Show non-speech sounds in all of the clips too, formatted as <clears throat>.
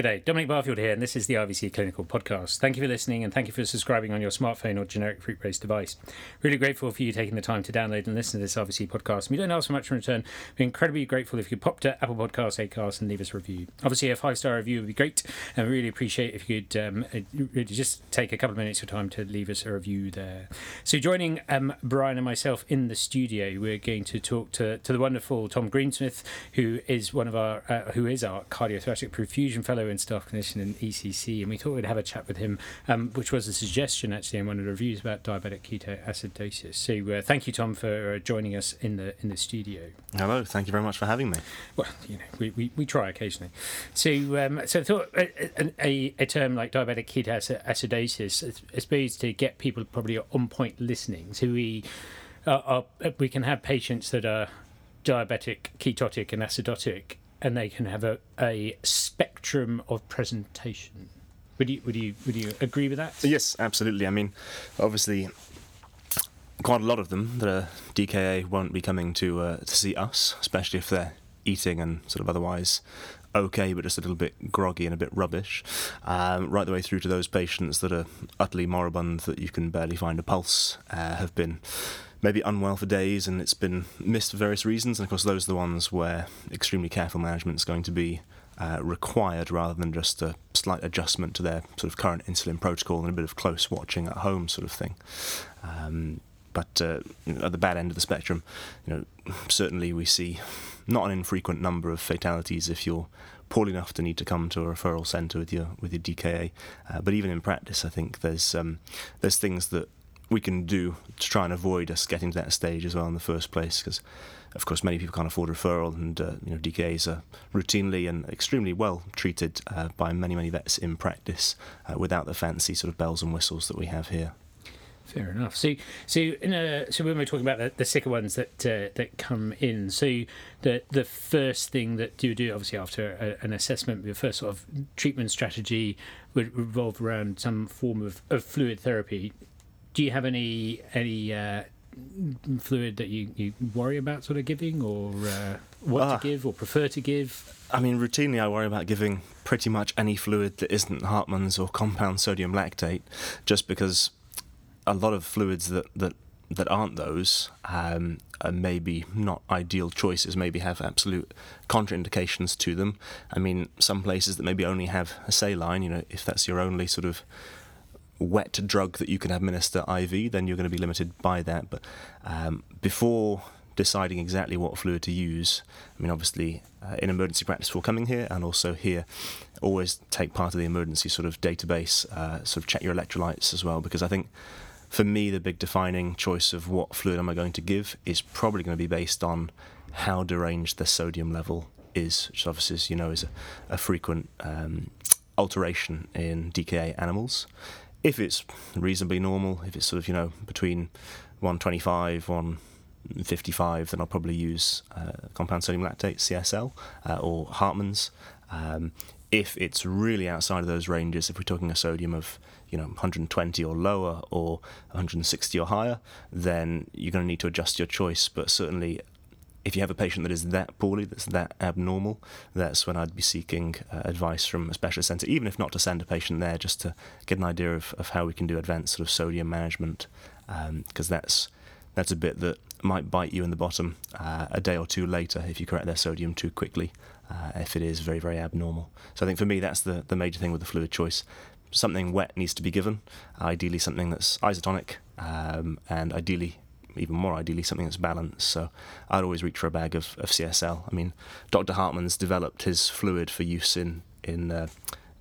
G'day, Dominic Barfield here, and this is the RVC Clinical Podcast. Thank you for listening and thank you for subscribing on your smartphone or generic fruit based device. Really grateful for you taking the time to download and listen to this RVC podcast. We don't ask for much in return. We're incredibly grateful if you pop to Apple Podcasts, Acast, and leave us a review. Obviously, a five star review would be great, and we really appreciate if you could um, really just take a couple of minutes of time to leave us a review there. So, joining um, Brian and myself in the studio, we're going to talk to, to the wonderful Tom Greensmith, who is one of our uh, who is our cardiothoracic perfusion fellow and staff clinician in ECC, and we thought we'd have a chat with him, um, which was a suggestion actually in one of the reviews about diabetic ketoacidosis. So uh, thank you, Tom, for uh, joining us in the in the studio. Hello, thank you very much for having me. Well, you know, we, we, we try occasionally. So um, so I thought a, a, a term like diabetic ketoacidosis, I suppose to get people probably on point listening, so we are, are we can have patients that are diabetic, ketotic, and acidotic and they can have a, a spectrum of presentation. Would you would you would you agree with that? Yes, absolutely. I mean, obviously, quite a lot of them that are DKA won't be coming to uh, to see us, especially if they're eating and sort of otherwise okay, but just a little bit groggy and a bit rubbish, um, right the way through to those patients that are utterly moribund, that you can barely find a pulse, uh, have been maybe unwell for days and it's been missed for various reasons. And of course, those are the ones where extremely careful management is going to be uh, required rather than just a slight adjustment to their sort of current insulin protocol and a bit of close watching at home sort of thing. Um, but uh, at the bad end of the spectrum, you know, certainly we see not an infrequent number of fatalities if you're poor enough to need to come to a referral centre with your with your DKA. Uh, but even in practice, I think there's um, there's things that we can do to try and avoid us getting to that stage as well in the first place because of course many people can't afford referral and uh, you know DKAs are routinely and extremely well treated uh, by many many vets in practice uh, without the fancy sort of bells and whistles that we have here Fair enough. So, so in a, so when we're talking about the, the sicker ones that uh, that come in, so the the first thing that you do, obviously after a, an assessment, the first sort of treatment strategy would revolve around some form of, of fluid therapy do you have any any uh, fluid that you, you worry about sort of giving or uh, what to ah. give or prefer to give? I mean, routinely I worry about giving pretty much any fluid that isn't Hartmann's or compound sodium lactate, just because a lot of fluids that, that, that aren't those um, are maybe not ideal choices, maybe have absolute contraindications to them. I mean, some places that maybe only have a saline, you know, if that's your only sort of wet drug that you can administer IV, then you're going to be limited by that. But um, before deciding exactly what fluid to use, I mean, obviously, uh, in emergency practice before coming here and also here, always take part of the emergency sort of database, uh, sort of check your electrolytes as well, because I think for me, the big defining choice of what fluid am I going to give is probably going to be based on how deranged the sodium level is, which obviously, as you know, is a, a frequent um, alteration in DKA animals if it's reasonably normal, if it's sort of you know between 125, 155, then I'll probably use uh, compound sodium lactate (CSL) uh, or Hartmann's. Um, if it's really outside of those ranges, if we're talking a sodium of you know 120 or lower or 160 or higher, then you're going to need to adjust your choice. But certainly if you have a patient that is that poorly, that's that abnormal, that's when I'd be seeking uh, advice from a specialist centre, even if not to send a patient there, just to get an idea of, of how we can do advanced sort of sodium management, because um, that's that's a bit that might bite you in the bottom uh, a day or two later if you correct their sodium too quickly, uh, if it is very, very abnormal. So I think for me, that's the, the major thing with the fluid choice. Something wet needs to be given, ideally something that's isotonic, um, and ideally even more ideally something that's balanced. So I'd always reach for a bag of, of CSL. I mean, Dr. Hartmann's developed his fluid for use in in uh,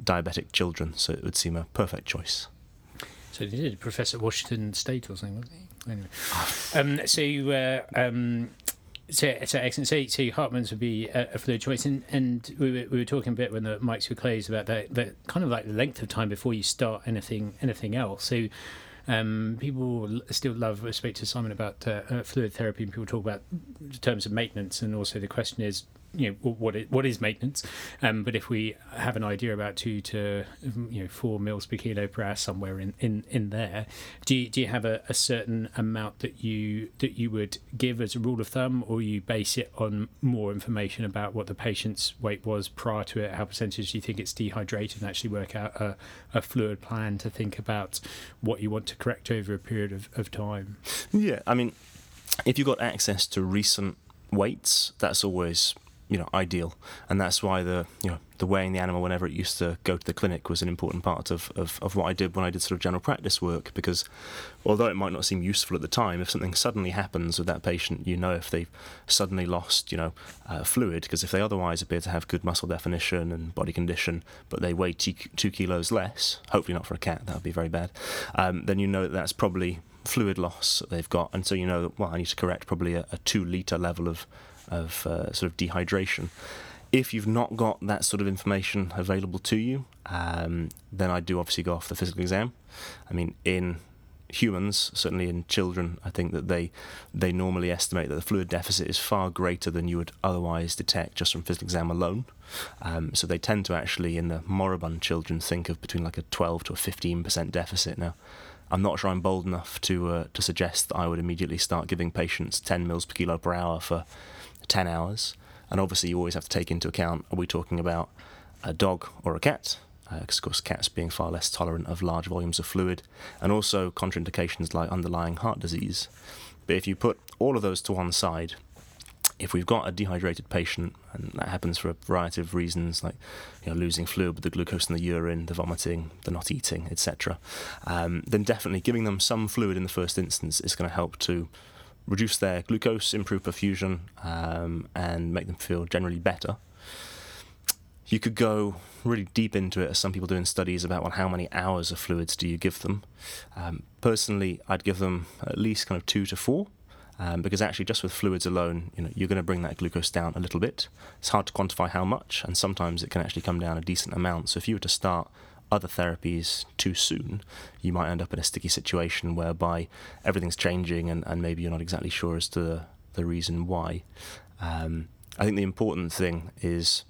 diabetic children, so it would seem a perfect choice. So he did Professor Washington State or something, wasn't he? Anyway, <laughs> um, so uh, um, so, so excellent. So, so Hartmann's would be a, a fluid choice, and, and we, were, we were talking a bit when the mics were closed about that, that kind of like the length of time before you start anything anything else. So um, people still love, I spoke to Simon about uh, uh, fluid therapy, and people talk about terms of maintenance, and also the question is you know what it, what is maintenance. Um, but if we have an idea about two to you know four mils per kilo per hour somewhere in, in, in there, do you, do you have a, a certain amount that you that you would give as a rule of thumb, or you base it on more information about what the patient's weight was prior to it, how percentage do you think it's dehydrated, and actually work out a, a fluid plan to think about what you want to correct over a period of, of time? Yeah, I mean, if you've got access to recent weights, that's always you know ideal, and that's why the you know the weighing the animal whenever it used to go to the clinic was an important part of, of, of what I did when I did sort of general practice work. Because although it might not seem useful at the time, if something suddenly happens with that patient, you know if they've suddenly lost you know uh, fluid because if they otherwise appear to have good muscle definition and body condition, but they weigh two, two kilos less, hopefully not for a cat, that would be very bad, um, then you know that that's probably fluid loss that they've got, and so you know that well I need to correct probably a, a two liter level of of uh, sort of dehydration. If you've not got that sort of information available to you, um, then I do obviously go off the physical exam. I mean, in humans, certainly in children, I think that they they normally estimate that the fluid deficit is far greater than you would otherwise detect just from physical exam alone. Um, so they tend to actually, in the moribund children, think of between like a 12 to a 15 percent deficit. Now, I'm not sure I'm bold enough to uh, to suggest that I would immediately start giving patients 10 mils per kilo per hour for 10 hours. And obviously, you always have to take into account are we talking about a dog or a cat? Because, uh, of course, cats being far less tolerant of large volumes of fluid, and also contraindications like underlying heart disease. But if you put all of those to one side, if we've got a dehydrated patient, and that happens for a variety of reasons, like you know, losing fluid with the glucose in the urine, the vomiting, the not eating, etc., um, then definitely giving them some fluid in the first instance is going to help to reduce their glucose, improve perfusion, um, and make them feel generally better. You could go really deep into it, as some people do in studies about well, how many hours of fluids do you give them. Um, personally, I'd give them at least kind of two to four, um, because actually, just with fluids alone, you know, you're going to bring that glucose down a little bit. It's hard to quantify how much, and sometimes it can actually come down a decent amount. So if you were to start other therapies too soon, you might end up in a sticky situation whereby everything's changing and, and maybe you're not exactly sure as to the, the reason why. Um, I think the important thing is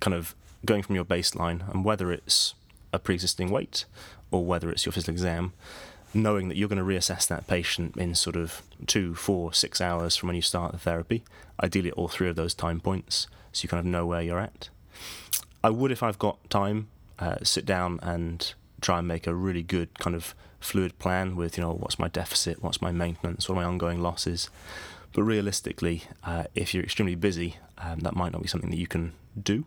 kind of going from your baseline and whether it's a pre existing weight or whether it's your physical exam, knowing that you're going to reassess that patient in sort of two, four, six hours from when you start the therapy, ideally at all three of those time points, so you kind of know where you're at. I would, if I've got time, uh, sit down and try and make a really good kind of fluid plan with you know what's my deficit, what's my maintenance, what are my ongoing losses. But realistically, uh, if you're extremely busy, um, that might not be something that you can do.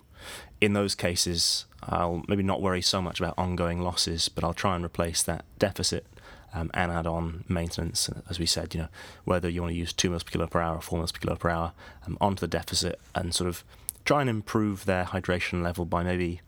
In those cases, I'll maybe not worry so much about ongoing losses, but I'll try and replace that deficit um, and add on maintenance. As we said, you know, whether you want to use two mils per kilo per hour or four mils per kilo per hour um, onto the deficit and sort of try and improve their hydration level by maybe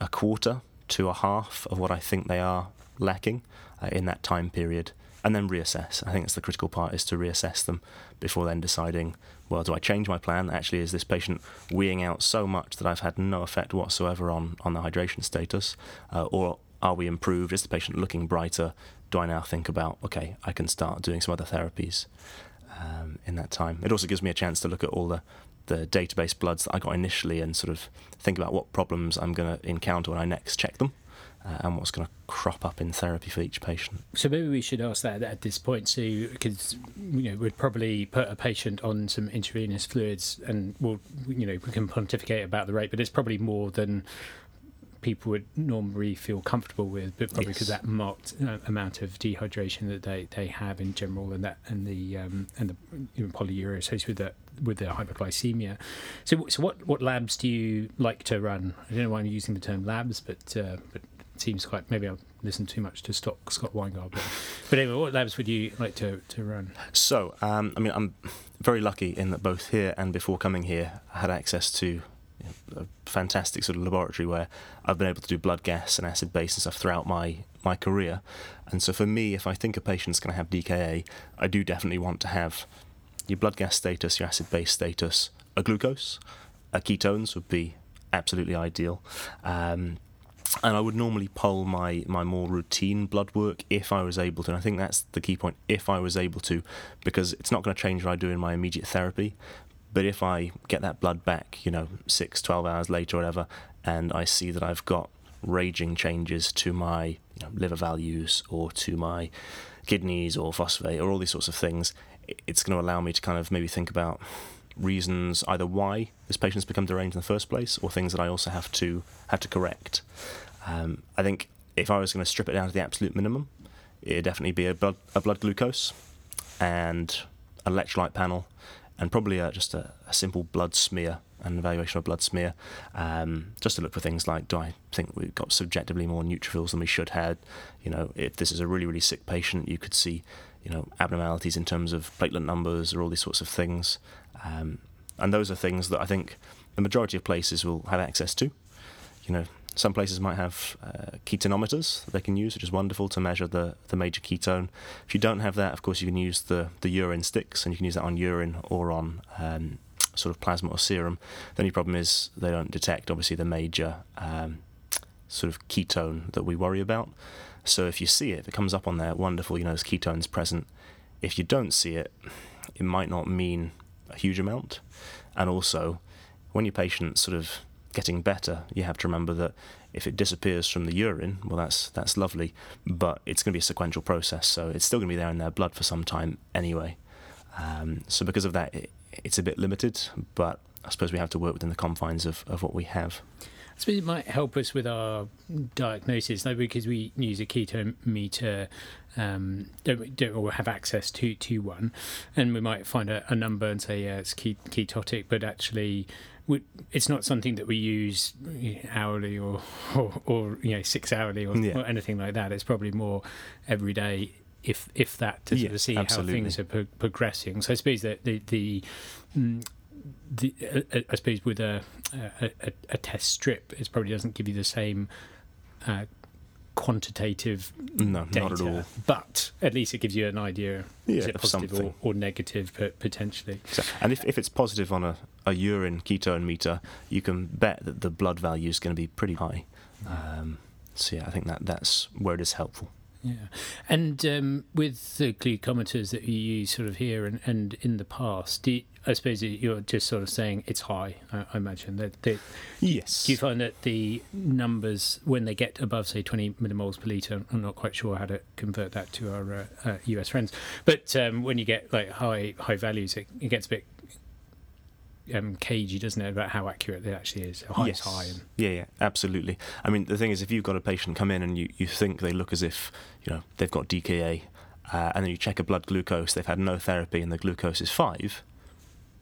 a quarter to a half of what I think they are lacking uh, in that time period, and then reassess. I think that's the critical part is to reassess them before then deciding, well, do I change my plan? Actually, is this patient weeing out so much that I've had no effect whatsoever on, on the hydration status? Uh, or are we improved? Is the patient looking brighter? Do I now think about, okay, I can start doing some other therapies um, in that time? It also gives me a chance to look at all the, the database bloods that I got initially and sort of think about what problems I'm going to encounter when I next check them. Uh, and what's going to crop up in therapy for each patient. So maybe we should ask that at this point. So, because you know, we'd probably put a patient on some intravenous fluids, and we'll, you know, we can pontificate about the rate, but it's probably more than people would normally feel comfortable with, but probably because yes. that marked uh, amount of dehydration that they, they have in general, and that and the um, and the you know, polyuria associated with that with the hypoglycemia. So, so what what labs do you like to run? I don't know why I'm using the term labs, but uh, but it seems quite maybe I've listened too much to Stock Scott Weingart. But, but anyway, what labs would you like to to run? So, um, I mean, I'm very lucky in that both here and before coming here, I had access to a fantastic sort of laboratory where I've been able to do blood gas and acid base and stuff throughout my my career. And so for me, if I think a patient's going to have DKA, I do definitely want to have your blood gas status, your acid base status, a glucose, a ketones would be absolutely ideal. Um, and I would normally poll my, my more routine blood work if I was able to. And I think that's the key point if I was able to, because it's not going to change what I do in my immediate therapy, But if I get that blood back, you know, six, 12 hours later or whatever, and I see that I've got raging changes to my you know, liver values or to my kidneys or phosphate or all these sorts of things, it's going to allow me to kind of maybe think about reasons either why this patient's become deranged in the first place or things that I also have to have to correct. Um, I think if I was going to strip it down to the absolute minimum, it'd definitely be a blood a blood glucose and an electrolyte panel and probably a, just a, a simple blood smear an evaluation of blood smear, um, just to look for things like do I think we've got subjectively more neutrophils than we should have? You know, if this is a really really sick patient, you could see you know abnormalities in terms of platelet numbers or all these sorts of things, um, and those are things that I think the majority of places will have access to. You know, some places might have uh, ketonometers that they can use, which is wonderful to measure the, the major ketone. If you don't have that, of course, you can use the, the urine sticks, and you can use that on urine or on um, sort of plasma or serum. The only problem is they don't detect, obviously, the major um, sort of ketone that we worry about. So if you see it, if it comes up on there, wonderful, you know, there's ketones present. If you don't see it, it might not mean a huge amount. And also, when your patient's sort of getting better, you have to remember that if it disappears from the urine, well, that's that's lovely, but it's going to be a sequential process, so it's still going to be there in their blood for some time anyway. Um, so because of that, it, it's a bit limited, but I suppose we have to work within the confines of, of what we have. I suppose it might help us with our diagnosis, though, because we use a ketone meter, um, don't, don't or have access to, to one, and we might find a, a number and say, yeah, it's ketotic, but actually, it's not something that we use hourly or, or, or you know, six hourly or, yeah. or anything like that. It's probably more everyday if if that to yeah, sort of see absolutely. how things are pro- progressing. So I suppose that the the, mm, the uh, I suppose with a, a, a test strip, it probably doesn't give you the same. Uh, quantitative no, data, not at all. But at least it gives you an idea yeah, is it positive or, or, negative potentially. And if, if it's positive on a, a urine ketone meter, you can bet that the blood value is going to be pretty high. Um, so yeah, I think that that's where it is helpful. Yeah, and um, with the glucometers that you use sort of here and, and in the past, you, I suppose you're just sort of saying it's high. I, I imagine that, that. Yes. Do you find that the numbers when they get above say 20 millimoles per liter? I'm not quite sure how to convert that to our uh, uh, US friends, but um, when you get like high high values, it, it gets a bit um, cagey, doesn't it, about how accurate it actually is? High yes. is high. And... Yeah, yeah, absolutely. I mean, the thing is, if you've got a patient come in and you, you think they look as if you know they've got DKA, uh, and then you check a blood glucose, they've had no therapy, and the glucose is five,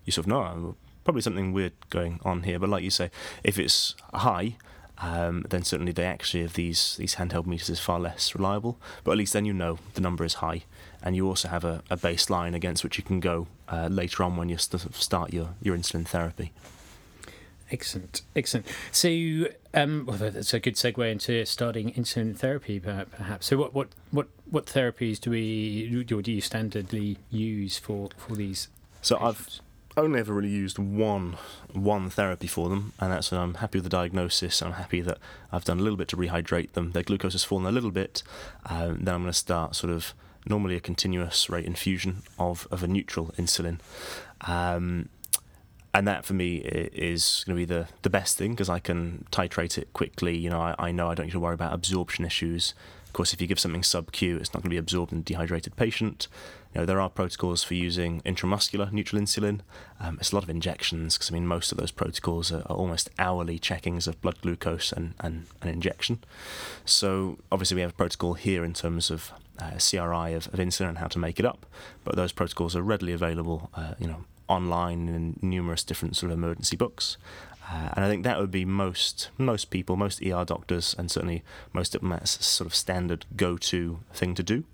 you sort of know oh, probably something weird going on here. But like you say, if it's high, um, then certainly the accuracy of these these handheld meters is far less reliable. But at least then you know the number is high, and you also have a, a baseline against which you can go uh, later on when you st- start your, your insulin therapy. Excellent, excellent. So, um, well, that's a good segue into starting insulin therapy, perhaps. So, what what what what therapies do we do, do you standardly use for for these? So, patients? I've only ever really used one one therapy for them, and that's when I'm happy with the diagnosis. I'm happy that I've done a little bit to rehydrate them. Their glucose has fallen a little bit. Um, then I'm going to start sort of normally a continuous rate infusion of, of a neutral insulin. Um, and that for me is going to be the, the best thing because I can titrate it quickly. You know, I, I know I don't need to worry about absorption issues. Course, if you give something sub Q, it's not going to be absorbed in a dehydrated patient. You know, there are protocols for using intramuscular neutral insulin. Um, it's a lot of injections because I mean most of those protocols are, are, almost hourly checkings of blood glucose and, and an injection. So obviously we have a protocol here in terms of uh, CRI of, of, insulin and how to make it up. But those protocols are readily available, uh, you know, online in numerous different sort of emergency books. Uh, and I think that would be most most people, most ER doctors, and certainly most diplomats' sort of standard go-to thing to do.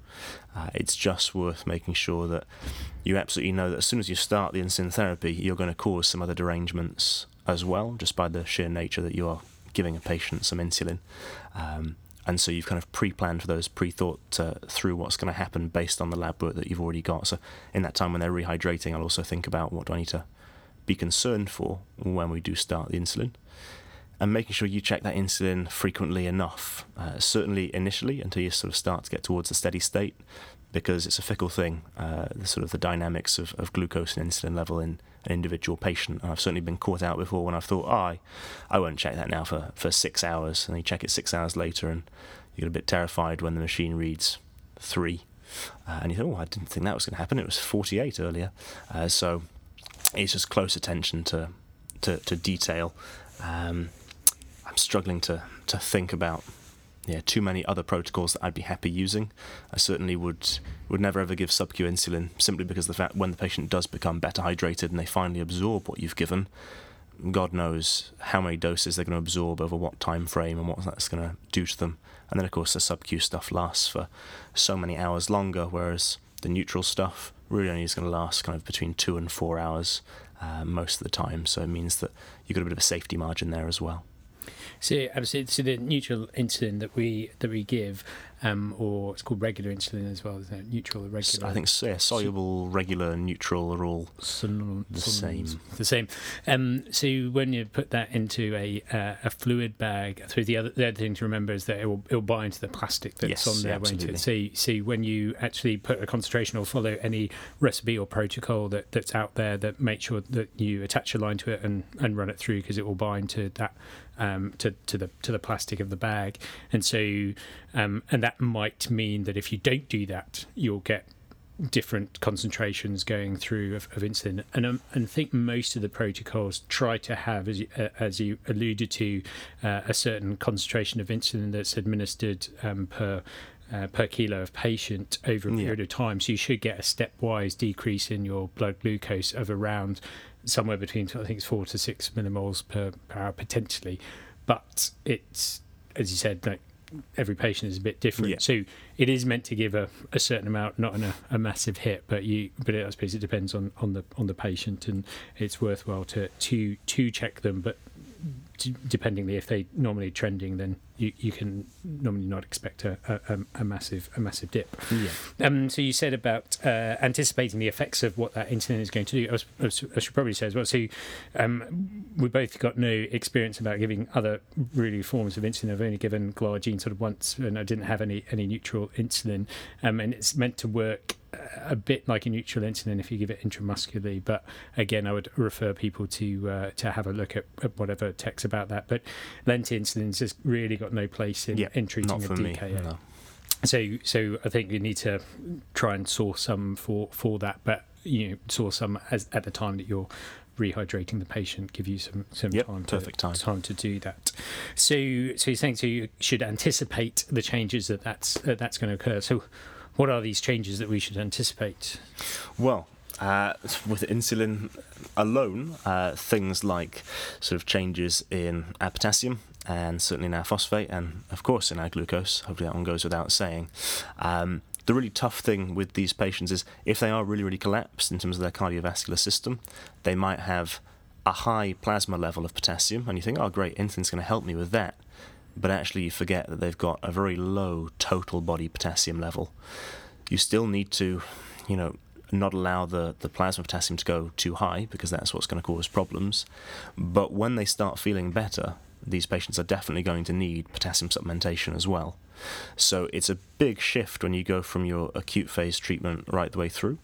Uh, it's just worth making sure that you absolutely know that as soon as you start the insulin therapy, you're going to cause some other derangements as well, just by the sheer nature that you are giving a patient some insulin. Um, and so you've kind of pre-planned for those, pre-thought uh, through what's going to happen based on the lab work that you've already got. So in that time when they're rehydrating, I'll also think about what do I need to be concerned for when we do start the insulin, and making sure you check that insulin frequently enough. Uh, certainly initially until you sort of start to get towards a steady state, because it's a fickle thing. Uh, the sort of the dynamics of, of glucose and insulin level in an individual patient. And I've certainly been caught out before when I've thought, oh, I, I won't check that now for, for six hours. And you check it six hours later and you get a bit terrified when the machine reads three. Uh, and you think, oh, I didn't think that was going to happen. It was 48 earlier. Uh, so it's just close attention to, to, to detail. Um, I'm struggling to, to think about yeah, too many other protocols that I'd be happy using. I certainly would would never ever give sub-Q insulin simply because the fact when the patient does become better hydrated and they finally absorb what you've given, God knows how many doses they're going to absorb over what time frame and what that's going to do to them. And then of course the sub-Q stuff lasts for so many hours longer, whereas the neutral stuff really only is going to last kind of between two and four hours uh, most of the time. So it means that you've got a bit of a safety margin there as well. So, so the neutral insulin that we that we give, um, or it's called regular insulin as well, isn't it? Neutral or regular? I think yeah, soluble, regular, and neutral are all the same. The same. Um, so when you put that into a uh, a fluid bag, through the other the other thing to remember is that it will it will bind to the plastic that's Yes, on there, yeah, won't it? absolutely. So, so when you actually put a concentration or follow any recipe or protocol that, that's out there, that make sure that you attach a line to it and, and run it through because it will bind to that um, to to the to the plastic of the bag, and so um, and that might mean that if you don't do that, you'll get different concentrations going through of, of insulin, and um, and I think most of the protocols try to have, as you, uh, as you alluded to, uh, a certain concentration of insulin that's administered um, per. Uh, per kilo of patient over a Yeah. period of time, so you should get a stepwise decrease in your blood glucose of around somewhere between I think it's four to six millimoles per, per hour potentially, but it's as you said, like every patient is a bit different. Yeah. So it is meant to give a, a certain amount, not a massive hit, but you but it, I suppose it depends on, on the on the patient, and it's worthwhile to to to check them, but. d- Dependingly, if they normally trending, then you, you can normally not expect a, a, a massive a massive dip. Yeah. Um, so you said about uh, anticipating the effects of what that insulin is going to do. I, was, I, was- I should probably say as well. So um, we both got no experience about giving other really forms of insulin. I've only given glargine sort of once, and I didn't have any any neutral insulin. Um, and it's meant to work uh, a bit like a neutral insulin if you give it intramuscularly. But again, I would refer people to uh, to have a look at, at whatever text about that. But Lente insulin's just really got no place in, Yeah, in treating a for me. DKA. no. So, so I think you need to try and source some for for that, but you know, source some as at the time that you're rehydrating the patient. Give you some some Yep, time perfect to, time. time to do that. So, so you're saying so you should anticipate the changes that that's that that's going to occur. So, what are these changes that we should anticipate? Well, uh, with insulin alone, uh, things like sort of changes in our potassium and certainly in our phosphate and of course in our glucose. Hopefully that one goes without saying. Um, the really tough thing with these patients is if they are really, really collapsed in terms of their cardiovascular system, they might have a high plasma level of potassium, and you think, oh, great, insulin's going to help me with that. But actually, you forget that they've got a very low total body potassium level. You still need to, you know, not allow the, the plasma potassium to go too high because that's what's going to cause problems. But when they start feeling better, these patients are definitely going to need potassium supplementation as well. So it's a big shift when you go from your acute phase treatment right the way through.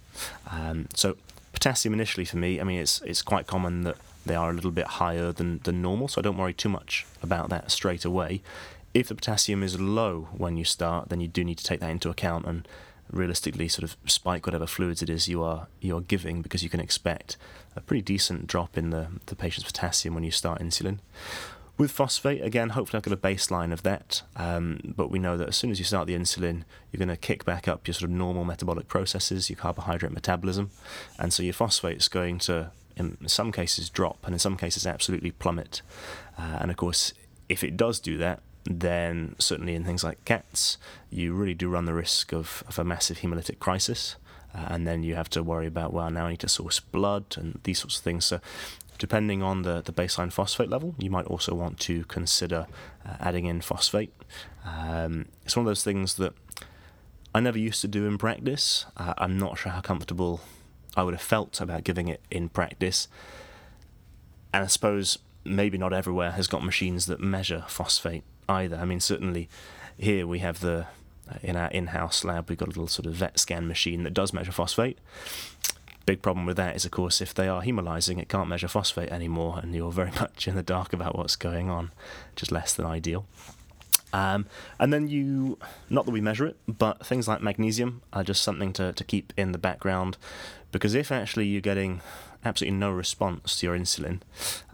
Um, so potassium initially for me, I mean, it's it's quite common that they are a little bit higher than, than normal, so I don't worry too much about that straight away. If the potassium is low when you start, then you do need to take that into account and realistically sort of spike whatever fluids it is you are you are giving because you can expect a pretty decent drop in the, the patient's potassium when you start insulin. With phosphate, again, hopefully I've got a baseline of that, um, but we know that as soon as you start the insulin, you're going to kick back up your sort of normal metabolic processes, your carbohydrate metabolism, and so your phosphate's going to, in some cases, drop, and in some cases, absolutely plummet. Uh, and of course, if it does do that, then certainly in things like cats, you really do run the risk of, of a massive hemolytic crisis. Uh, and then you have to worry about, well, now I need to source blood and these sorts of things. So, depending on the, the baseline phosphate level, you might also want to consider uh, adding in phosphate. Um, it's one of those things that I never used to do in practice. Uh, I'm not sure how comfortable I would have felt about giving it in practice. And I suppose maybe not everywhere has got machines that measure phosphate either. I mean, certainly here we have the in our in-house lab we've got a little sort of VetScan machine that does measure phosphate. Big problem with that is, of course, if they are hemolyzing, it can't measure phosphate anymore, and you're very <laughs> much in the dark about what's going on, which is less than ideal. Um, and then you, not that we measure it, but things like magnesium are just something to, to keep in the background because if actually you're getting absolutely no response to your insulin,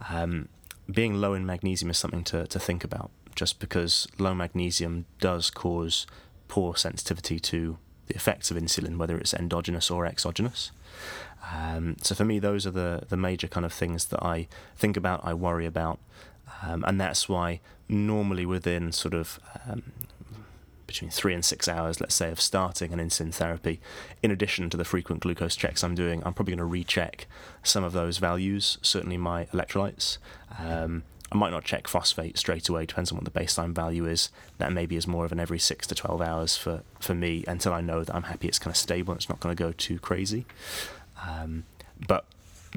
um, being low in magnesium is something to, to think about just because low magnesium does cause poor sensitivity to the effects of insulin, whether it's endogenous or exogenous. Um, so for me, those are the, the major kind of things that I think about, I worry about, um, and that's why normally within sort of um, between three and six hours, let's say, of starting an insulin therapy, in addition to the frequent glucose checks I'm doing, I'm probably going to recheck some of those values, certainly my electrolytes. Um, I might not check phosphate straight away, depends on what the baseline value is. That maybe is more of an every six to 12 hours for, for me until I know that I'm happy it's kind of stable and it's not going to go too crazy. Um, but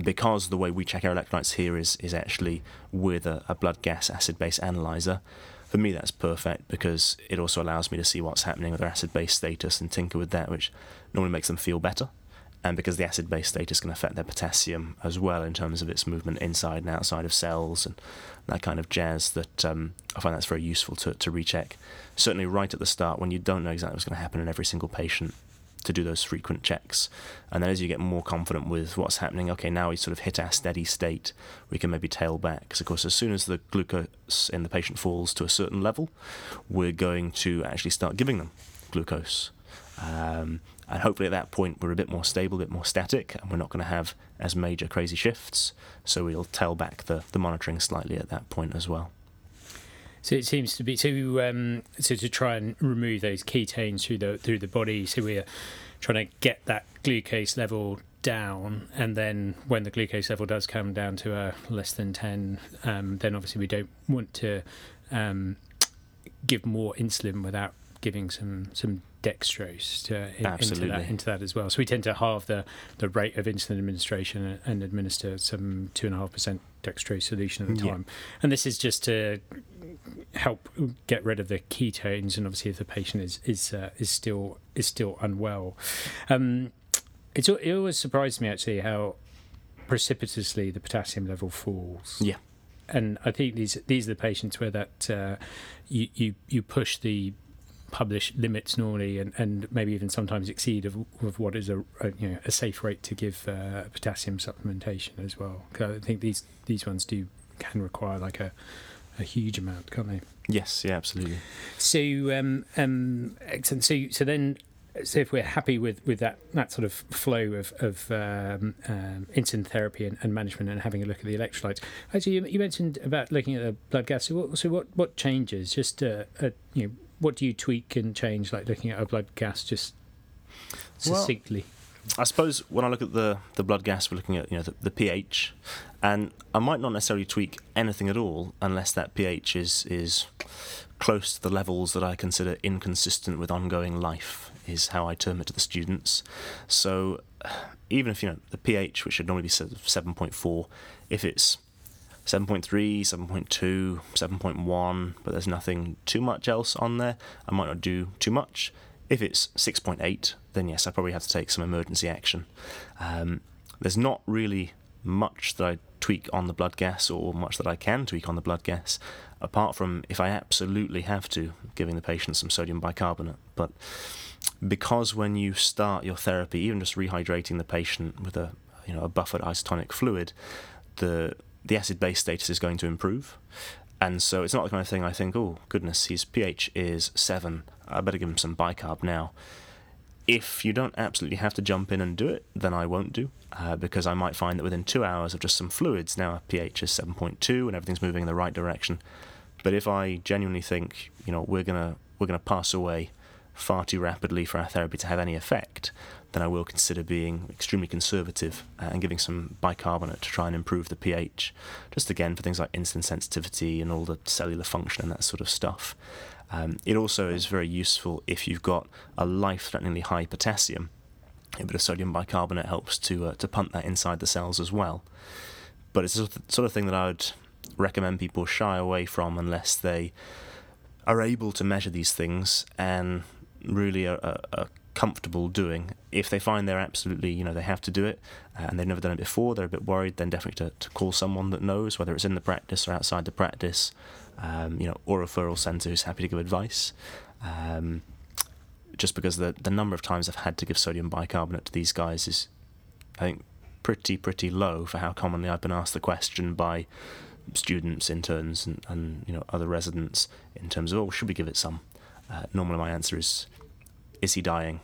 because the way we check our electrolytes here is is actually with a, a blood gas acid base analyzer. For me, that's perfect because it also allows me to see what's happening with their acid base status and tinker with that, which normally makes them feel better. And because the acid base status can affect their potassium as well in terms of its movement inside and outside of cells and that kind of jazz, that um, I find that's very useful to, to recheck. Certainly, right at the start, when you don't know exactly what's going to happen in every single patient, to do those frequent checks. And then as you get more confident with what's happening, okay, now we sort of hit our steady state, we can maybe tail back. Because, of course, as soon as the glucose in the patient falls to a certain level, we're going to actually start giving them glucose. Um, and hopefully at that point we're a bit more stable, a bit more static, and we're not going to have as major crazy shifts. So we'll tail back the, the monitoring slightly at that point as well. So it seems to be so. Um, so to try and remove those ketones through the through the body. So we're trying to get that glucose level down, and then when the glucose level does come down to a less than ten, um, then obviously we don't want to um, give more insulin without giving some some dextrose to, in, into, that, into that as well. So we tend to halve the, the rate of insulin administration and administer some two and a half percent dextrose solution at the time. Yeah. And this is just to help get rid of the ketones, and obviously if the patient is is uh, is still is still unwell. Um, it's it always surprised me actually how precipitously the potassium level falls. Yeah. And I think these these are the patients where that uh, you, you you push the published limits normally, and, and maybe even sometimes exceed of, of what is a, a you know a safe rate to give uh, potassium supplementation as well. I think these these ones do can require like a a huge amount, can't they? Yes, yeah, absolutely. So, um, um, excellent. So, so then, so if we're happy with, with that, that sort of flow of, of um, um, insulin therapy and, and, management and having a look at the electrolytes, actually, you, you mentioned about looking at the blood gas. So, what, so what, what changes? Just, uh, uh, you know, what do you tweak and change, like looking at a blood gas just succinctly? Well, I suppose when I look at the, the blood gas, we're looking at you know the, the, pH, and I might not necessarily tweak anything at all unless that pH is is close to the levels that I consider inconsistent with ongoing life. Is how I term it to the students. So even if you know the pH, which should normally be seven point four, if it's 7.3, 7.2, 7.1, but there's nothing too much else on there. I might not do too much. If it's 6.8, then yes, I probably have to take some emergency action. Um, there's not really much that I tweak on the blood gas or much that I can tweak on the blood gas, apart from if I absolutely have to, giving the patient some sodium bicarbonate. But because when you start your therapy, even just rehydrating the patient with a you know a buffered isotonic fluid, the the acid base status is going to improve. And so it's not the kind of thing I think, oh, goodness, his pH is 7. I better give him some bicarb now. If you don't absolutely have to jump in and do it, then I won't do, uh, because I might find that within two hours of just some fluids, now our pH is 7.2 and everything's moving in the right direction. But if I genuinely think, you know, we're gonna we're gonna pass away far too rapidly for our therapy to have any effect, then I will consider being extremely conservative uh, and giving some bicarbonate to try and improve the pH. Just again for things like insulin sensitivity and all the cellular function and that sort of stuff. Um, it also is very useful if you've got a life-threateningly high potassium. A bit of sodium bicarbonate helps to uh, to pump that inside the cells as well. But it's the sort of thing that I would recommend people shy away from unless they are able to measure these things and really are, are, comfortable doing. If they find they're absolutely, you know, they have to do it uh, and they've never done it before, they're a bit worried, then definitely to, to call someone that knows, whether it's in the practice or outside the practice, um, you know, or a referral centre who's happy to give advice. Um, just because the the number of times I've had to give sodium bicarbonate to these guys is, I think, pretty pretty low for how commonly I've been asked the question by students, interns, and, and you know other residents in terms of oh should we give it some? Uh, normally my answer is, is he dying?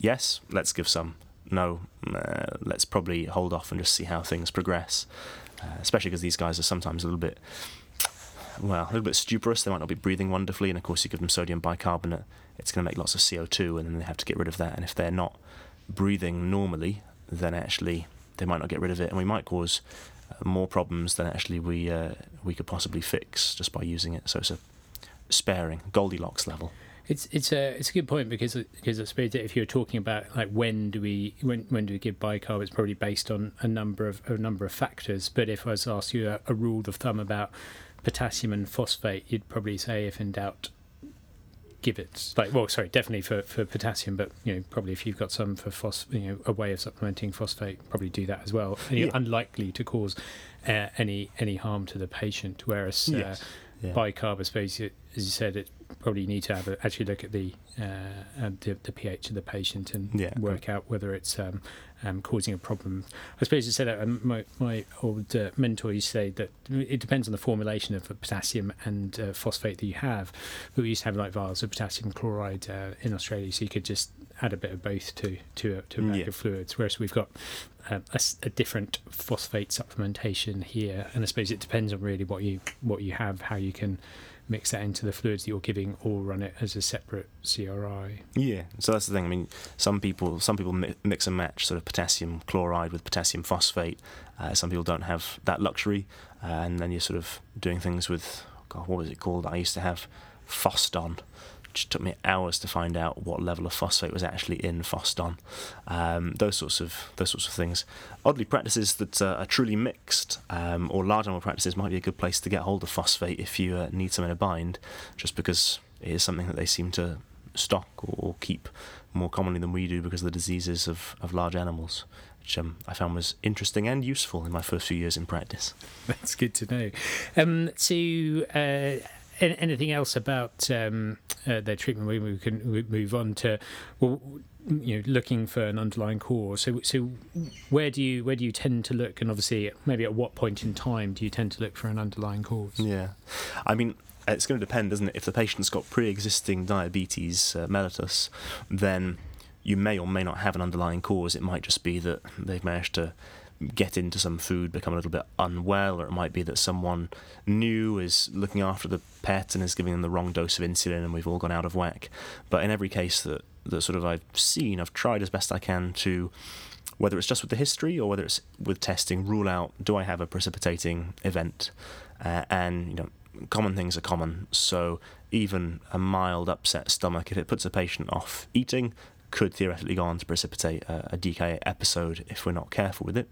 Yes, let's give some. No, uh, let's probably hold off and just see how things progress. Uh, especially because these guys are sometimes a little bit well, a little bit stuporous. They might not be breathing wonderfully, and of course, you give them sodium bicarbonate, it's going to make lots of CO2, and then they have to get rid of that. And if they're not breathing normally, then actually they might not get rid of it, and we might cause uh, more problems than actually we uh, we could possibly fix just by using it. So it's a sparing Goldilocks level. It's it's a it's a good point because because I suppose that if you're talking about like when do we when when do we give bicarb, it's probably based on a number of a number of factors. But if I was to ask you a, a rule of thumb about potassium and phosphate, you'd probably say if in doubt, give it. Like, well, sorry, definitely for, for potassium, but you know, probably if you've got some for phos, you know, a way of supplementing phosphate, probably do that as well. And you're yeah. unlikely to cause uh, any any harm to the patient. Whereas uh, yes. yeah. bicarb, I suppose, as you said, it probably need to have a, actually look at the, uh, the, the pH of the patient and yeah. work out whether it's um, um, causing a problem. I suppose you said that um, my, my old uh, mentor used to say that it depends on the formulation of potassium and uh, phosphate that you have. But we used to have like vials of potassium chloride uh, in Australia, so you could just add a bit of both to to to a bag yeah. of fluids. Whereas we've got a, a, different phosphate supplementation here, and I suppose it depends on really what you what you have, how you can mix that into the fluids that you're giving or run it as a separate CRI. Yeah, so that's the thing. I mean, some people some people mix and match sort of potassium chloride with potassium phosphate. Uh, some people don't have that luxury, uh, and then you're sort of doing things with God, what was it called? I used to have Foston, which took me hours to find out what level of phosphate was actually in Foston. Um, those sorts of those sorts of things. Oddly, practices that uh, are truly mixed um, or large animal practices might be a good place to get hold of phosphate if you uh, need some in a bind, just because it is something that they seem to stock or keep more commonly than we do because of the diseases of, of large animals which um, I found was interesting and useful in my first few years in practice. That's good to know. Um, uh, anything else about um, uh, their treatment? We, can move on to well, you know, looking for an underlying cause. So, so where do you where do you tend to look? And obviously, maybe at what point in time do you tend to look for an underlying cause? Yeah, I mean, it's going to depend, doesn't it? If the patient's got pre-existing diabetes uh, mellitus, then you may or may not have an underlying cause. It might just be that they've managed to get into some food, become a little bit unwell, or it might be that someone new is looking after the pet and is giving them the wrong dose of insulin, and we've all gone out of whack. But in every case that that sort of I've seen, I've tried as best I can to whether it's just with the history or whether it's with testing, rule out do I have a precipitating event, uh, and you know common things are common. So even a mild upset stomach, if it puts a patient off eating, could theoretically go on to precipitate a, a DKA episode if we're not careful with it.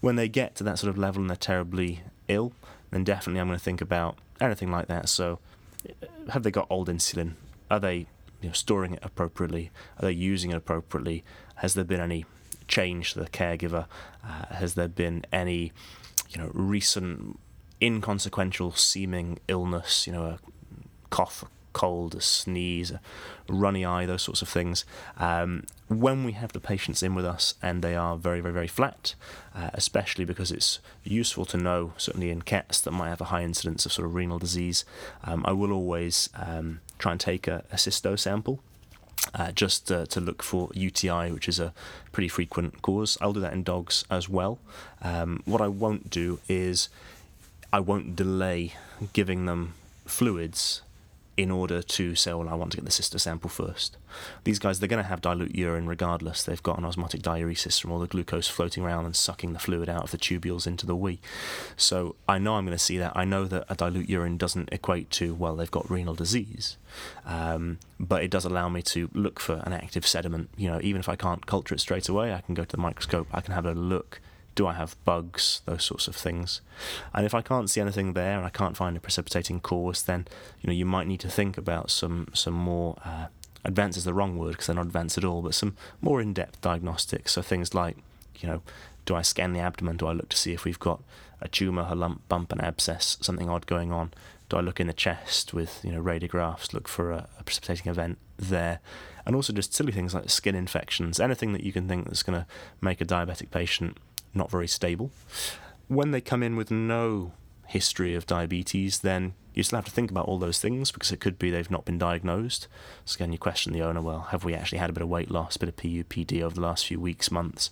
When they get to that sort of level and they're terribly ill, then definitely I'm going to think about anything like that. So, uh, have they got old insulin? Are they you know, storing it appropriately? Are they using it appropriately? Has there been any change to the caregiver? Uh, has there been any, you know, recent inconsequential seeming illness? You know, a cough, cold, a sneeze, a runny eye, those sorts of things. Um, when we have the patients in with us and they are very, very, very flat, uh, especially because it's useful to know, certainly in cats that might have a high incidence of sort of renal disease, um, I will always um, try and take a, a cysto sample. Uh, just uh, to look for UTI, which is a pretty frequent cause. I'll do that in dogs as well. Um, what I won't do is I won't delay giving them fluids in order to say, well, I want to get the cysto sample first. These guys, they're going to have dilute urine regardless. They've got an osmotic diuresis from all the glucose floating around and sucking the fluid out of the tubules into the wee. So I know I'm going to see that. I know that a dilute urine doesn't equate to, well, they've got renal disease. Um, but it does allow me to look for an active sediment. You know, even if I can't culture it straight away, I can go to the microscope, I can have a look do I have bugs, those sorts of things. And if I can't see anything there and I can't find a precipitating cause, then you know you might need to think about some some more uh, advanced is the wrong word because they're not advanced at all, but some more in-depth diagnostics. So things like, you know, do I scan the abdomen? Do I look to see if we've got a tumour, a lump, bump, an abscess, something odd going on? Do I look in the chest with you know radiographs, look for a, a precipitating event there, and also just silly things like skin infections, anything that you can think that's going to make a diabetic patient not very stable. When they come in with no history of diabetes, then you still have to think about all those things because it could be they've not been diagnosed. So again, you question the owner, well, have we actually had a bit of weight loss, a bit of PUPD over the last few weeks, months?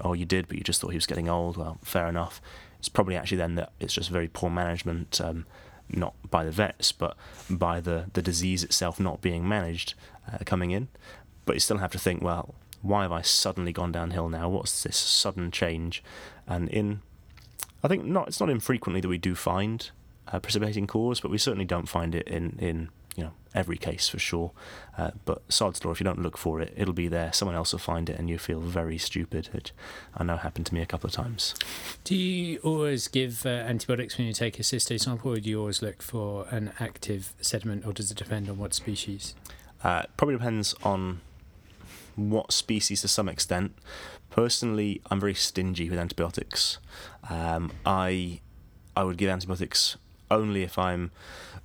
Oh, you did, but you just thought he was getting old. Well, fair enough. It's probably actually then that it's just very poor management, um, not by the vets, but by the, the disease itself not being managed uh, coming in. But you still have to think, well, why have I suddenly gone downhill now? What's this sudden change? And in, I think not, it's not infrequently that we do find a precipitating cause, but we certainly don't find it in, in you know every case for sure. Uh, but sod's law, if you don't look for it, it'll be there. Someone else will find it, and you feel very stupid. Which I know happened to me a couple of times. Do you always give uh, antibiotics when you take a cysto sample, or do you always look for an active sediment, or does it depend on what species? Uh, probably depends on what species to some extent. Personally, I'm very stingy with antibiotics. Um, I I would give antibiotics only if I'm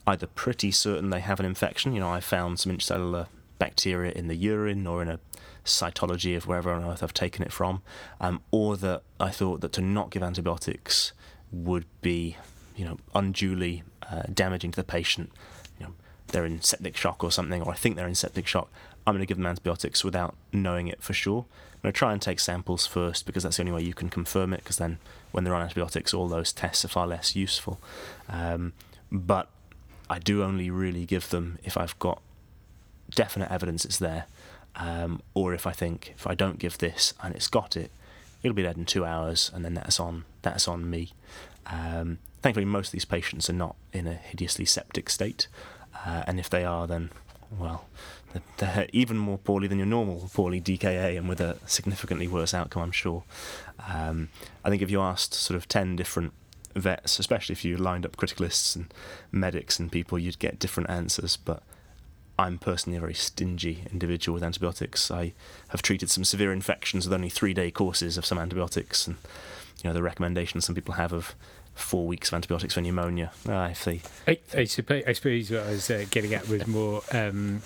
either pretty certain they have an infection. You know, I found some intracellular bacteria in the urine or in a cytology of wherever on earth I've taken it from, um, or that I thought that to not give antibiotics would be, you know, unduly uh, damaging to the patient. You know, they're in septic shock or something, or I think they're in septic shock. I'm going to give them antibiotics without knowing it for sure. I'm going to try and take samples first because that's the only way you can confirm it. Because then, when they're on antibiotics, all those tests are far less useful. Um, but I do only really give them if I've got definite evidence it's there, um, or if I think if I don't give this and it's got it, it'll be dead in two hours, and then that's on that's on me. Um, thankfully, most of these patients are not in a hideously septic state, uh, and if they are, then well, they're even more poorly than your normal poorly DKA and with a significantly worse outcome, I'm sure. Um, I think if you asked sort of 10 different vets, especially if you lined up criticalists and medics and people, you'd get different answers. But I'm personally a very stingy individual with antibiotics. I have treated some severe infections with only three day courses of some antibiotics, and you know the recommendations some people have of four weeks of antibiotics for pneumonia. Uh, if they, I, I, suppose, I suppose what I was uh, getting at was more. Um,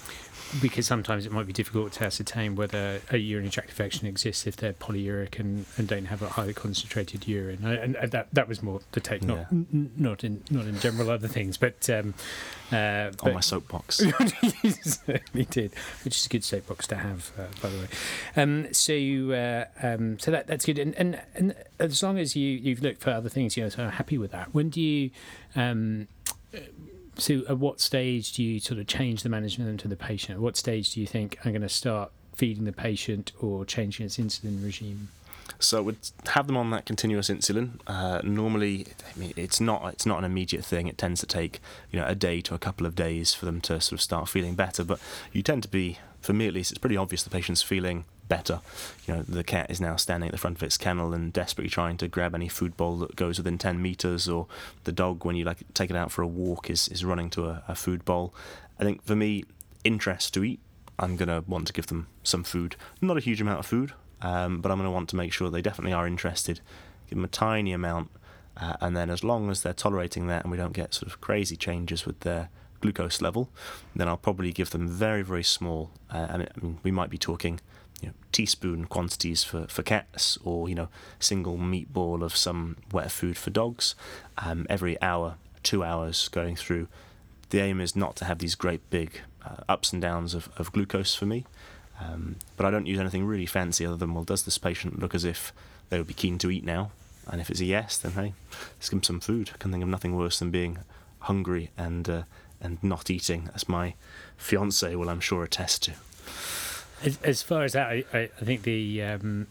because sometimes it might be difficult to ascertain whether a urinary tract infection exists if they're polyuric and, and don't have a highly concentrated urine. And, and that that was more the take, not yeah. n- not in not in general other things, but um, uh, on my soapbox. <laughs> you certainly did, which is a good soapbox to have, uh, by the way. Um, so uh, um, so that that's good, and, and and as long as you you've looked for other things, you know, so I'm happy with that. When do you um, so, at what stage do you sort of change the management to the patient? At what stage do you think I'm going to start feeding the patient or changing its insulin regime? So we'd have them on that continuous insulin. Uh, normally, I mean, it's not it's not an immediate thing. It tends to take you know a day to a couple of days for them to sort of start feeling better. But you tend to be, for me at least, it's pretty obvious the patient's feeling better. You know, the cat is now standing at the front of its kennel and desperately trying to grab any food bowl that goes within 10 meters, or the dog, when you like take it out for a walk, is, is running to a, a food bowl. I think for me, interest to eat, I'm going to want to give them some food. Not a huge amount of food, um, but I'm going to want to make sure they definitely are interested. Give them a tiny amount, uh, and then as long as they're tolerating that and we don't get sort of crazy changes with their glucose level, then I'll probably give them very, very small. Uh, I mean, we might be talking you know, teaspoon quantities for, for cats or you know single meatball of some wet food for dogs. Um, every hour two hours going through the aim is not to have these great big uh, ups and downs of, of glucose for me. Um, but I don't use anything really fancy other than well does this patient look as if they would be keen to eat now? And if it's a yes then hey let's give them some food. I can think of nothing worse than being hungry and uh, and not eating as my fiance will I'm sure attest to as, as far as that, I, I, think the um,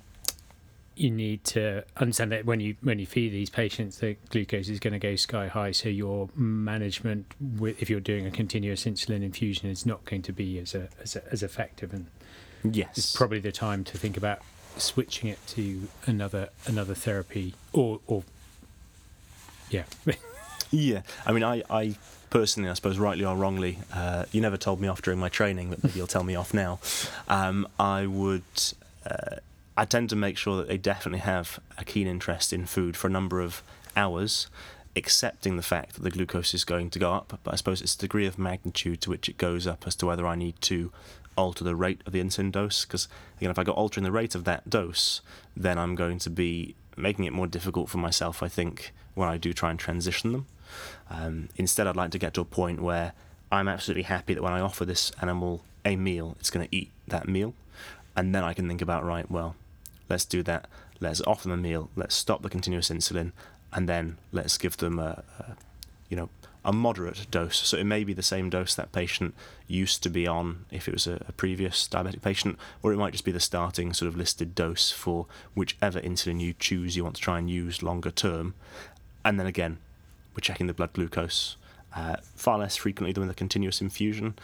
you need to understand that when you when you feed these patients, the glucose is going to go sky high. So your management, with, if you're doing a continuous insulin infusion, is not going to be as a, as, a, as effective. And yes, it's probably the time to think about switching it to another another therapy or or yeah. <laughs> Yeah, I mean, I, I personally, I suppose, rightly or wrongly, uh, you never told me off during my training, but maybe you'll tell me off now. Um, I would. Uh, I tend to make sure that they definitely have a keen interest in food for a number of hours, accepting the fact that the glucose is going to go up. But I suppose it's the degree of magnitude to which it goes up as to whether I need to alter the rate of the insulin dose. Because again, if I go altering the rate of that dose, then I'm going to be making it more difficult for myself. I think when I do try and transition them. Um, instead, I'd like to get to a point where I'm absolutely happy that when I offer this animal a meal, it's going to eat that meal. And then I can think about, right, well, let's do that. Let's offer them a meal. Let's stop the continuous insulin. And then let's give them a, a you know, a moderate dose. So it may be the same dose that patient used to be on if it was a, a, previous diabetic patient, or it might just be the starting sort of listed dose for whichever insulin you choose you want to try and use longer term. And then again, we're checking the blood glucose uh, far less frequently than with a continuous infusion,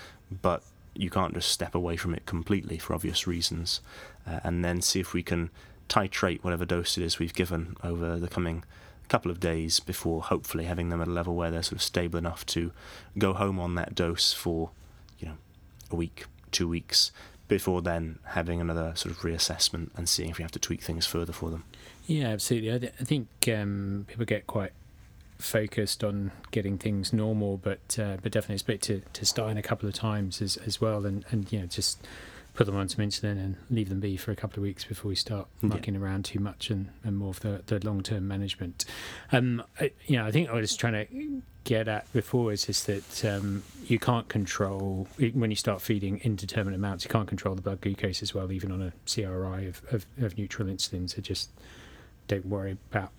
but you can't just step away from it completely for obvious reasons. Uh, and then see if we can titrate whatever dose it is we've given over the coming couple of days before hopefully having them at a level where they're sort of stable enough to go home on that dose for, you know, a week, two weeks, before then having another sort of reassessment and seeing if we have to tweak things further for them. Yeah, absolutely. I, th- I think um, people get quite focused on getting things normal, but uh, but definitely expect to, to start in a couple of times as as well, and, and you know just put them on some insulin and leave them be for a couple of weeks before we start mucking yeah. around too much and, and more of the, the long term management. Um, I, you know, I think I was trying to get at before is just that um, you can't control when you start feeding indeterminate amounts. You can't control the blood glucose as well, even on a CRI of, of, of neutral insulin. So just don't worry about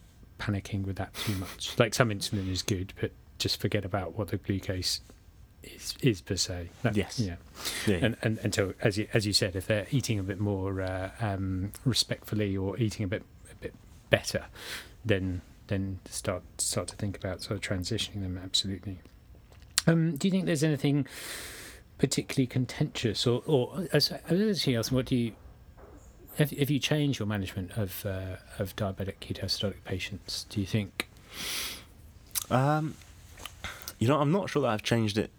panicking with that too much. Like some insulin is good, but just forget about what the glucose is, is per se. That, yes. Yeah. yeah. And, and until as you as you said, if they're eating a bit more uh, um, respectfully or eating a bit a bit better, then then start start to think about sort of transitioning them. Absolutely. Um, do you think there's anything particularly contentious, or or as, as else? What do you have, have you changed your management of uh, of diabetic ketoacidotic patients? Do you think? Um, you know, I'm not sure that I've changed it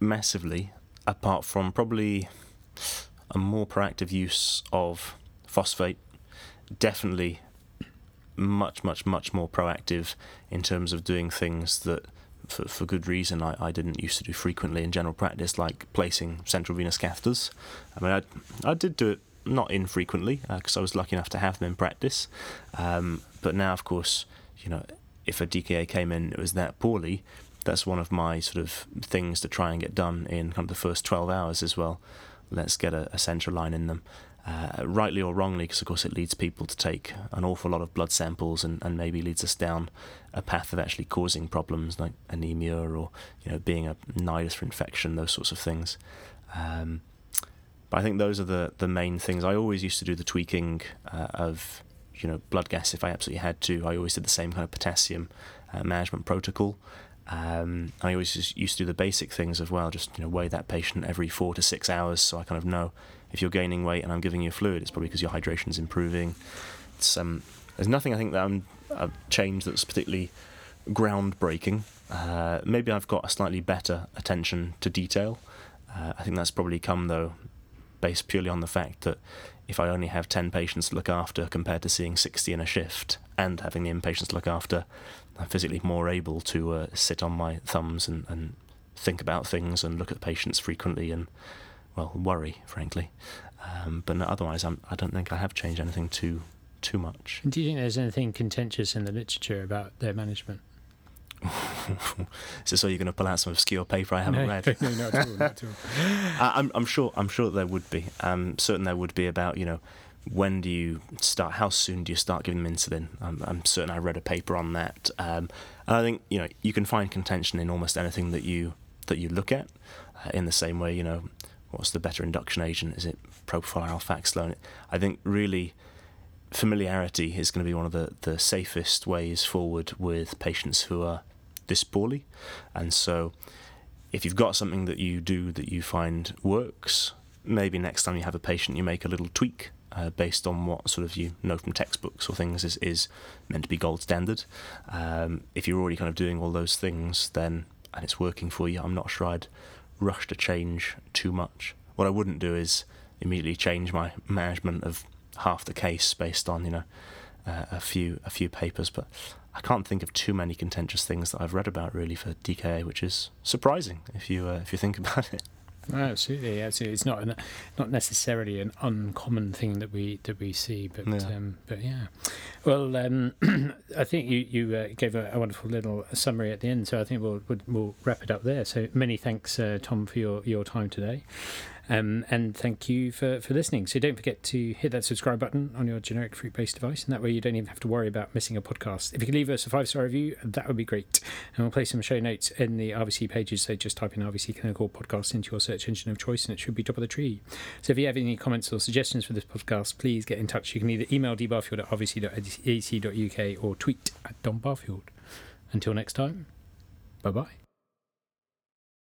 massively, apart from probably a more proactive use of phosphate. Definitely much, much, much more proactive in terms of doing things that, for, for good reason, I, I didn't used to do frequently in general practice, like placing central venous catheters. I mean, I, I did do it not infrequently because uh, I was lucky enough to have them in practice. Um, but now, of course, you know, if a DKA came in, it was that poorly. That's one of my sort of things to try and get done in kind of the first 12 hours as well. Let's get a, a central line in them. Uh, rightly or wrongly, because of course it leads people to take an awful lot of blood samples and, and maybe leads us down a path of actually causing problems like anemia or you know being a nidus for infection, those sorts of things. Um, but I think those are the the main things. I always used to do the tweaking uh, of you know blood gas if I absolutely had to. I always did the same kind of potassium uh, management protocol. Um, I always used to do the basic things as well, just you know weigh that patient every four to six hours, so I kind of know if you're gaining weight and I'm giving you fluid, it's probably because your hydration is improving. Um, there's nothing I think that I'm, I've changed that's particularly groundbreaking. Uh, maybe I've got a slightly better attention to detail. Uh, I think that's probably come though based purely on the fact that if I only have 10 patients to look after compared to seeing 60 in a shift and having the inpatients to look after, I'm physically more able to uh, sit on my thumbs and, and think about things and look at patients frequently and, well, worry, frankly. Um, but otherwise, I'm, I do not think I have changed anything too too much. Do you think there's anything contentious in the literature about their management? <laughs> so, so you're going to pull out some obscure paper I haven't no, read? <laughs> No, not at all. Not at all. <laughs> I, am I'm sure. I'm sure there would be. I'm certain there would be about you know when do you start? How soon do you start giving them insulin? I'm, I'm certain I read a paper on that. Um, and I think you know you can find contention in almost anything that you that you look at. Uh, in the same way, you know, what's the better induction agent? Is it propofol or alfaxalone? I think really familiarity is going to be one of the, the safest ways forward with patients who are this poorly. And so, if you've got something that you do that you find works, maybe next time you have a patient, you make a little tweak uh, based on what sort of you know from textbooks or things is, is meant to be gold standard. Um, if you're already kind of doing all those things, then and it's working for you, I'm not sure I'd rush to change too much. What I wouldn't do is immediately change my management of half the case based on you know uh, a few a few papers, but I can't think of too many contentious things that I've read about really for DKA, which is surprising if you uh, if you think <laughs> about it. Absolutely, absolutely. It's not an, not necessarily an uncommon thing that we that we see, but yeah. Um, but yeah. Well, um, <clears throat> I think you you uh, gave a, a, wonderful little summary at the end, so I think we'll we'll, we'll wrap it up there. So many thanks, uh, Tom, for your your time today. Um, and thank you for, for listening. So don't forget to hit that subscribe button on your generic fruit based device, and that way you don't even have to worry about missing a podcast. If you could leave us a five star review, that would be great. And we'll place some show notes in the RVC pages. So just type in RVC Clinical Podcast into your search engine of choice, and it should be top of the tree. So if you have any comments or suggestions for this podcast, please get in touch. You can either email dbarfield at rvc.ac.uk or tweet at Dan Barfield. Until next time, bye bye.